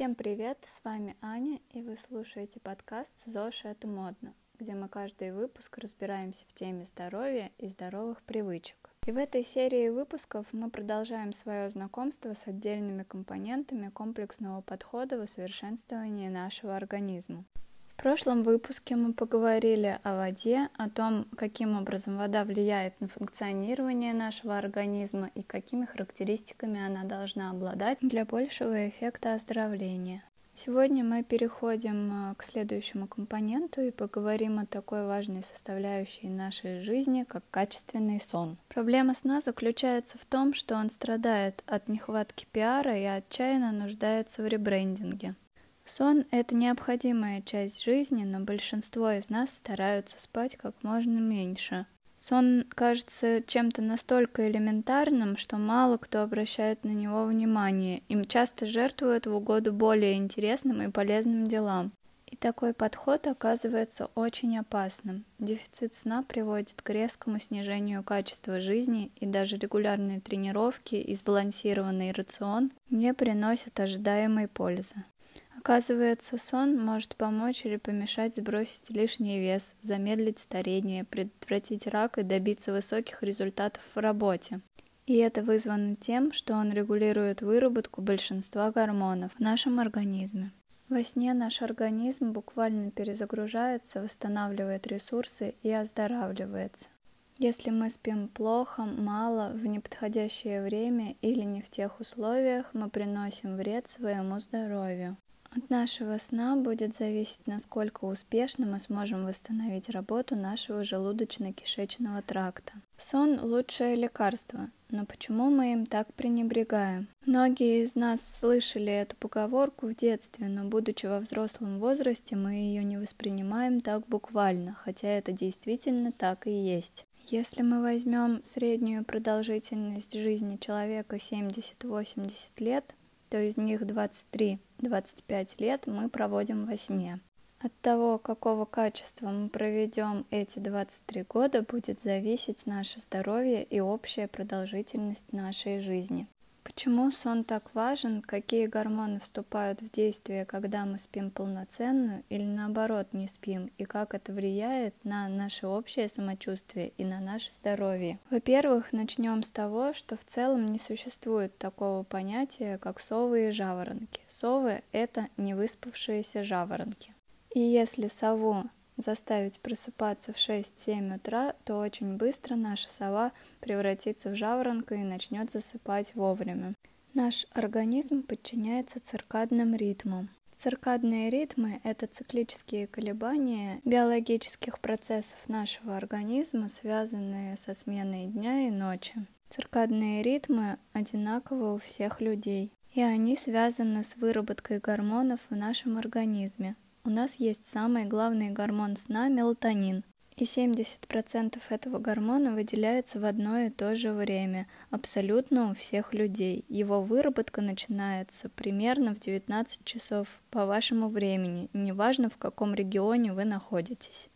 Всем привет, с вами Аня, и вы слушаете подкаст «ЗОЖ – это модно», где мы каждый выпуск разбираемся в теме здоровья и здоровых привычек. И в этой серии выпусков мы продолжаем свое знакомство с отдельными компонентами комплексного подхода в усовершенствовании нашего организма. В прошлом выпуске мы поговорили о воде, о том, каким образом вода влияет на функционирование нашего организма и какими характеристиками она должна обладать для большего эффекта оздоровления. Сегодня мы переходим э, к следующему компоненту и поговорим о такой важной составляющей нашей жизни, как качественный сон. Проблема сна заключается в том, что он страдает от нехватки пиара и отчаянно нуждается в ребрендинге. Сон – это необходимая часть жизни, но большинство из нас стараются спать как можно меньше. Сон кажется чем-то настолько элементарным, что мало кто обращает на него внимание. Им часто жертвуют в угоду более интересным и полезным делам. И такой подход оказывается очень опасным. Дефицит сна приводит к резкому снижению качества жизни, и даже регулярные тренировки и сбалансированный рацион не приносят ожидаемой пользы. Оказывается, сон может помочь или помешать сбросить лишний вес, замедлить старение, предотвратить рак и добиться высоких результатов в работе. И это вызвано тем, что он регулирует выработку большинства гормонов в нашем организме. Во сне наш организм буквально перезагружается, восстанавливает ресурсы и оздоравливается. Если мы спим плохо, мало, в неподходящее время или не в тех условиях, мы приносим вред своему здоровью. От нашего сна будет зависеть, насколько успешно мы сможем восстановить работу нашего желудочно-кишечного тракта. Сон – лучшее лекарство, но почему мы им так пренебрегаем? Многие из нас слышали эту поговорку в детстве, но будучи во взрослом возрасте, мы ее не воспринимаем так буквально, хотя это действительно так и есть. Если мы возьмем среднюю продолжительность жизни человека 70-80 лет, то из них 23-25 лет мы проводим во сне. От того, какого качества мы проведем эти 23 года, будет зависеть наше здоровье и общая продолжительность нашей жизни. Почему сон так важен, какие гормоны вступают в действие, когда мы спим полноценно или наоборот не спим, и как это влияет на наше общее самочувствие и на наше здоровье. Во-первых, начнем с того, что в целом не существует такого понятия, как совы и жаворонки. Совы – это невыспавшиеся жаворонки. И если сову заставить просыпаться в 6-7 утра, то очень быстро наша сова превратится в жаворонка и начнет засыпать вовремя. Наш организм подчиняется циркадным ритмам. Циркадные ритмы – это циклические колебания биологических процессов нашего организма, связанные со сменой дня и ночи. Циркадные ритмы одинаковы у всех людей, и они связаны с выработкой гормонов в нашем организме, у нас есть самый главный гормон сна – мелатонин. И 70% этого гормона выделяется в одно и то же время, абсолютно у всех людей. Его выработка начинается примерно в 19 часов по вашему времени, неважно в каком регионе вы находитесь.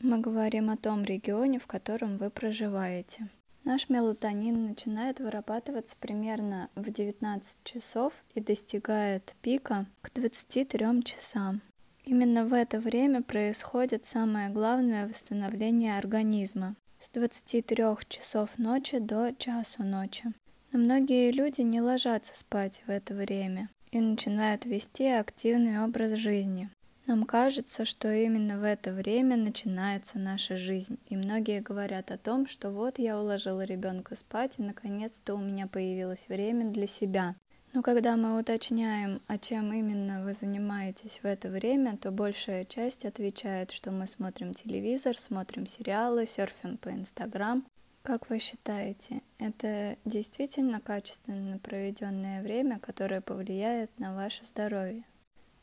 Мы говорим о том регионе, в котором вы проживаете. Наш мелатонин начинает вырабатываться примерно в 19 часов и достигает пика к 23 часам. Именно в это время происходит самое главное восстановление организма с 23 часов ночи до часу ночи. Но многие люди не ложатся спать в это время и начинают вести активный образ жизни. Нам кажется, что именно в это время начинается наша жизнь, и многие говорят о том, что вот я уложила ребенка спать, и наконец-то у меня появилось время для себя. Но когда мы уточняем, а чем именно вы занимаетесь в это время, то большая часть отвечает, что мы смотрим телевизор, смотрим сериалы, серфим по Инстаграм. Как вы считаете, это действительно качественно проведенное время, которое повлияет на ваше здоровье?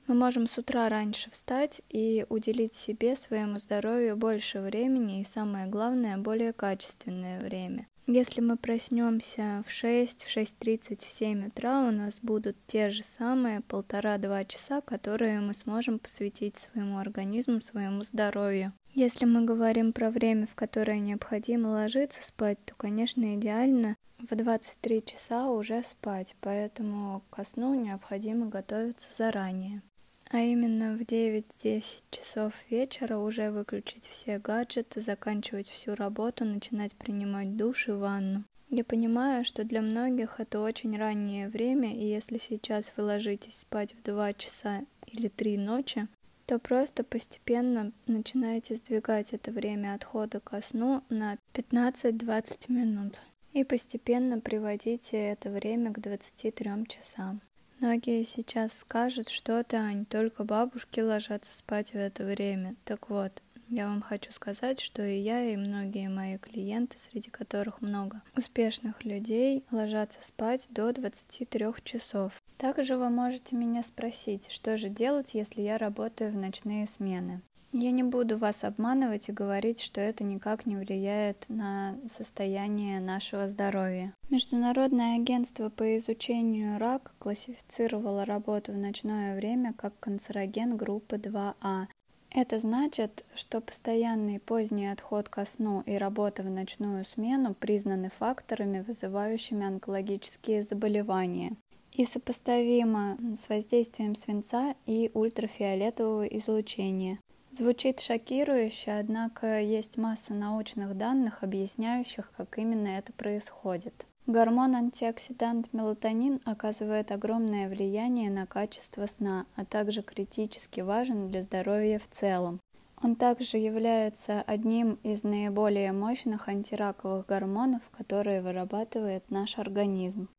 Мы можем с утра раньше встать и уделить себе, своему здоровью больше времени и, самое главное, более качественное время. Если мы проснемся в 6, в 6.30, в 7 утра, у нас будут те же самые полтора-два часа, которые мы сможем посвятить своему организму, своему здоровью. Если мы говорим про время, в которое необходимо ложиться спать, то, конечно, идеально в 23 часа уже спать, поэтому ко сну необходимо готовиться заранее. А именно в 9-10 часов вечера уже выключить все гаджеты, заканчивать всю работу, начинать принимать душ и ванну. Я понимаю, что для многих это очень раннее время, и если сейчас вы ложитесь спать в 2 часа или 3 ночи, то просто постепенно начинаете сдвигать это время отхода ко сну на 15-20 минут. И постепенно приводите это время к 23 часам. Многие сейчас скажут, что ты, Ань, только бабушки ложатся спать в это время. Так вот, я вам хочу сказать, что и я, и многие мои клиенты, среди которых много успешных людей, ложатся спать до 23 часов. Также вы можете меня спросить, что же делать, если я работаю в ночные смены. Я не буду вас обманывать и говорить, что это никак не влияет на состояние нашего здоровья. Международное агентство по изучению рака классифицировало работу в ночное время как канцероген группы 2А. Это значит, что постоянный поздний отход ко сну и работа в ночную смену признаны факторами, вызывающими онкологические заболевания и сопоставимо с воздействием свинца и ультрафиолетового излучения. Звучит шокирующе, однако есть масса научных данных, объясняющих, как именно это происходит. Гормон-антиоксидант мелатонин оказывает огромное влияние на качество сна, а также критически важен для здоровья в целом. Он также является одним из наиболее мощных антираковых гормонов, которые вырабатывает наш организм.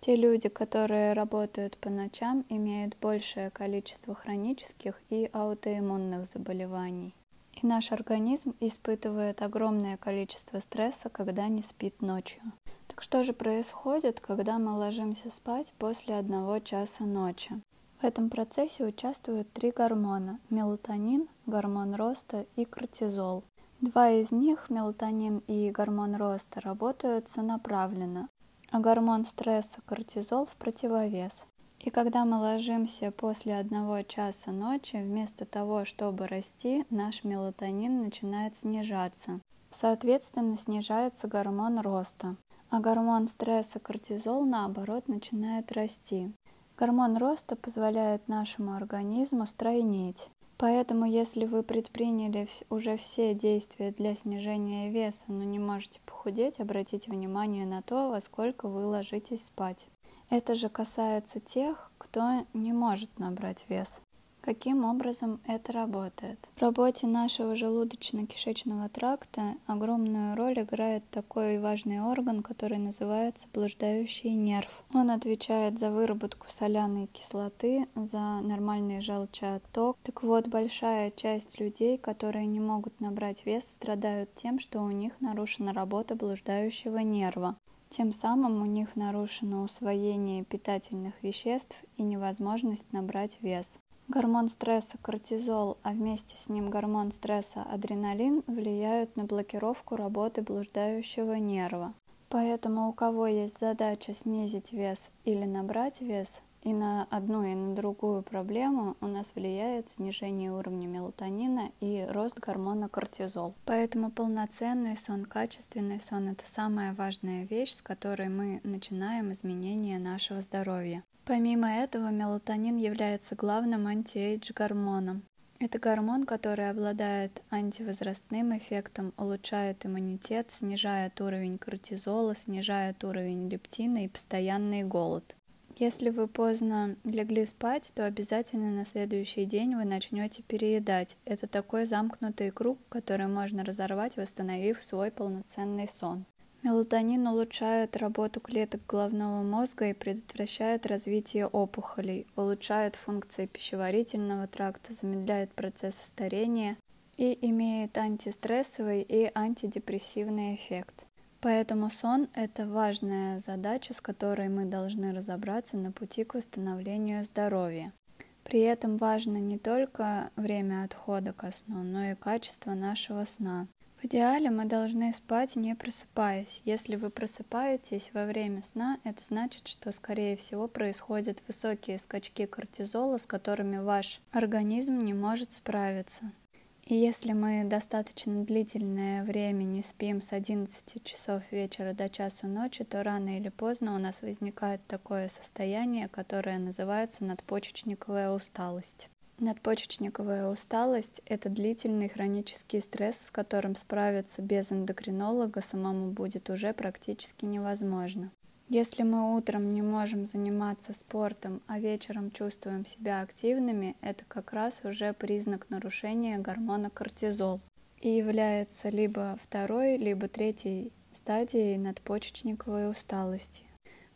Те люди, которые работают по ночам, имеют большее количество хронических и аутоиммунных заболеваний. И наш организм испытывает огромное количество стресса, когда не спит ночью. Так что же происходит, когда мы ложимся спать после одного часа ночи? В этом процессе участвуют три гормона – мелатонин, гормон роста и кортизол. Два из них, мелатонин и гормон роста, работают сонаправленно, а гормон стресса кортизол в противовес. И когда мы ложимся после одного часа ночи, вместо того, чтобы расти, наш мелатонин начинает снижаться. Соответственно, снижается гормон роста. А гормон стресса кортизол, наоборот, начинает расти. Гормон роста позволяет нашему организму стройнеть. Поэтому, если вы предприняли уже все действия для снижения веса, но не можете похудеть, обратите внимание на то, во сколько вы ложитесь спать. Это же касается тех, кто не может набрать вес. Каким образом это работает? В работе нашего желудочно-кишечного тракта огромную роль играет такой важный орган, который называется блуждающий нерв. Он отвечает за выработку соляной кислоты, за нормальный желчеотток. Так вот, большая часть людей, которые не могут набрать вес, страдают тем, что у них нарушена работа блуждающего нерва. Тем самым у них нарушено усвоение питательных веществ и невозможность набрать вес. Гормон стресса кортизол, а вместе с ним гормон стресса адреналин влияют на блокировку работы блуждающего нерва. Поэтому у кого есть задача снизить вес или набрать вес, и на одну и на другую проблему у нас влияет снижение уровня мелатонина и рост гормона кортизол. Поэтому полноценный сон, качественный сон – это самая важная вещь, с которой мы начинаем изменение нашего здоровья. Помимо этого, мелатонин является главным антиэйдж-гормоном. Это гормон, который обладает антивозрастным эффектом, улучшает иммунитет, снижает уровень кортизола, снижает уровень лептина и постоянный голод. Если вы поздно легли спать, то обязательно на следующий день вы начнете переедать. Это такой замкнутый круг, который можно разорвать, восстановив свой полноценный сон. Мелатонин улучшает работу клеток головного мозга и предотвращает развитие опухолей, улучшает функции пищеварительного тракта, замедляет процессы старения и имеет антистрессовый и антидепрессивный эффект. Поэтому сон – это важная задача, с которой мы должны разобраться на пути к восстановлению здоровья. При этом важно не только время отхода ко сну, но и качество нашего сна. В идеале мы должны спать не просыпаясь. Если вы просыпаетесь во время сна, это значит, что скорее всего происходят высокие скачки кортизола, с которыми ваш организм не может справиться. И если мы достаточно длительное время не спим с 11 часов вечера до часу ночи, то рано или поздно у нас возникает такое состояние, которое называется надпочечниковая усталость. Надпочечниковая усталость – это длительный хронический стресс, с которым справиться без эндокринолога самому будет уже практически невозможно. Если мы утром не можем заниматься спортом, а вечером чувствуем себя активными, это как раз уже признак нарушения гормона кортизол. И является либо второй, либо третьей стадией надпочечниковой усталости.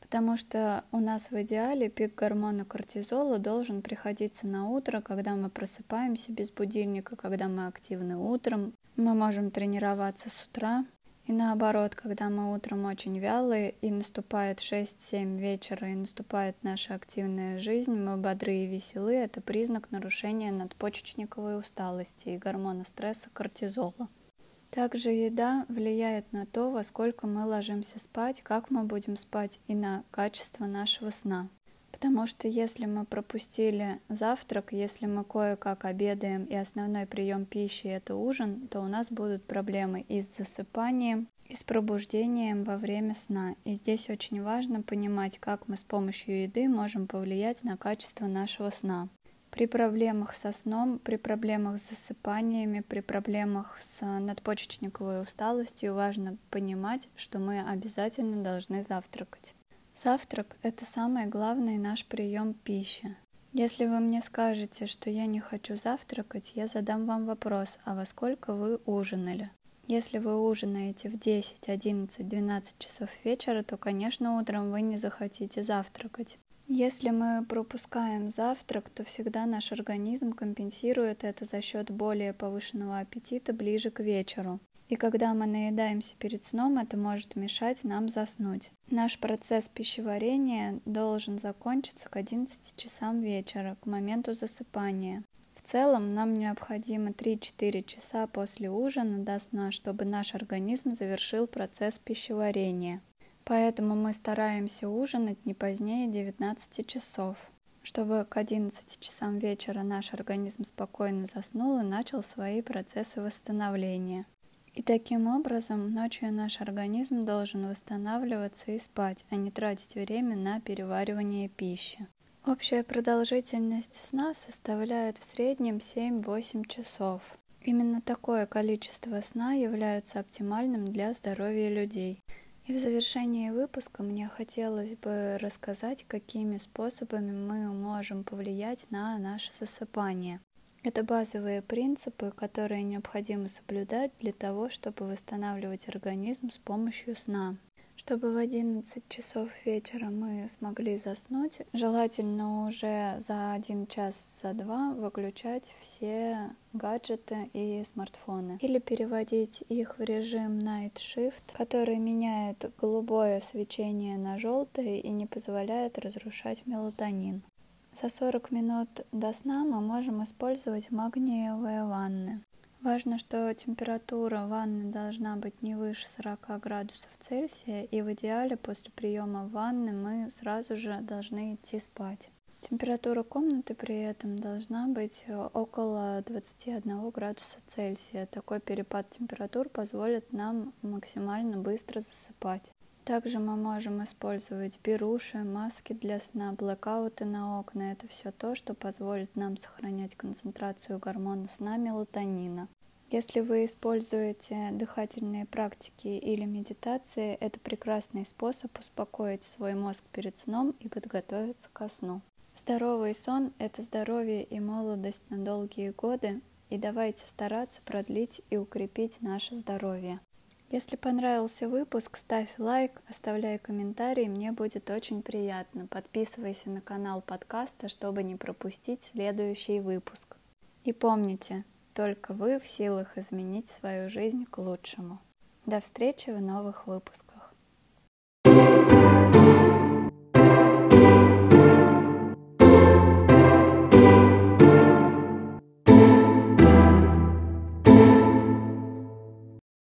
Потому что у нас в идеале пик гормона кортизола должен приходиться на утро, когда мы просыпаемся без будильника, когда мы активны утром, мы можем тренироваться с утра, и наоборот, когда мы утром очень вялые, и наступает 6-7 вечера, и наступает наша активная жизнь, мы бодры и веселы, это признак нарушения надпочечниковой усталости и гормона стресса кортизола. Также еда влияет на то, во сколько мы ложимся спать, как мы будем спать и на качество нашего сна. Потому что если мы пропустили завтрак, если мы кое-как обедаем и основной прием пищи это ужин, то у нас будут проблемы и с засыпанием, и с пробуждением во время сна. И здесь очень важно понимать, как мы с помощью еды можем повлиять на качество нашего сна. При проблемах со сном, при проблемах с засыпаниями, при проблемах с надпочечниковой усталостью важно понимать, что мы обязательно должны завтракать. Завтрак – это самый главный наш прием пищи. Если вы мне скажете, что я не хочу завтракать, я задам вам вопрос, а во сколько вы ужинали? Если вы ужинаете в 10, 11, 12 часов вечера, то, конечно, утром вы не захотите завтракать. Если мы пропускаем завтрак, то всегда наш организм компенсирует это за счет более повышенного аппетита ближе к вечеру. И когда мы наедаемся перед сном, это может мешать нам заснуть. Наш процесс пищеварения должен закончиться к 11 часам вечера, к моменту засыпания. В целом нам необходимо 3-4 часа после ужина до сна, чтобы наш организм завершил процесс пищеварения. Поэтому мы стараемся ужинать не позднее 19 часов, чтобы к 11 часам вечера наш организм спокойно заснул и начал свои процессы восстановления. И таким образом ночью наш организм должен восстанавливаться и спать, а не тратить время на переваривание пищи. Общая продолжительность сна составляет в среднем 7-8 часов. Именно такое количество сна является оптимальным для здоровья людей. И в завершении выпуска мне хотелось бы рассказать, какими способами мы можем повлиять на наше засыпание. Это базовые принципы, которые необходимо соблюдать для того, чтобы восстанавливать организм с помощью сна. Чтобы в 11 часов вечера мы смогли заснуть, желательно уже за один час, за два выключать все гаджеты и смартфоны. Или переводить их в режим Night Shift, который меняет голубое свечение на желтое и не позволяет разрушать мелатонин. За 40 минут до сна мы можем использовать магниевые ванны. Важно, что температура ванны должна быть не выше 40 градусов Цельсия, и в идеале после приема ванны мы сразу же должны идти спать. Температура комнаты при этом должна быть около 21 градуса Цельсия. Такой перепад температур позволит нам максимально быстро засыпать. Также мы можем использовать беруши, маски для сна, блэкауты на окна. Это все то, что позволит нам сохранять концентрацию гормона сна мелатонина. Если вы используете дыхательные практики или медитации, это прекрасный способ успокоить свой мозг перед сном и подготовиться ко сну. Здоровый сон – это здоровье и молодость на долгие годы, и давайте стараться продлить и укрепить наше здоровье. Если понравился выпуск, ставь лайк, оставляй комментарий, мне будет очень приятно. Подписывайся на канал подкаста, чтобы не пропустить следующий выпуск. И помните, только вы в силах изменить свою жизнь к лучшему. До встречи в новых выпусках.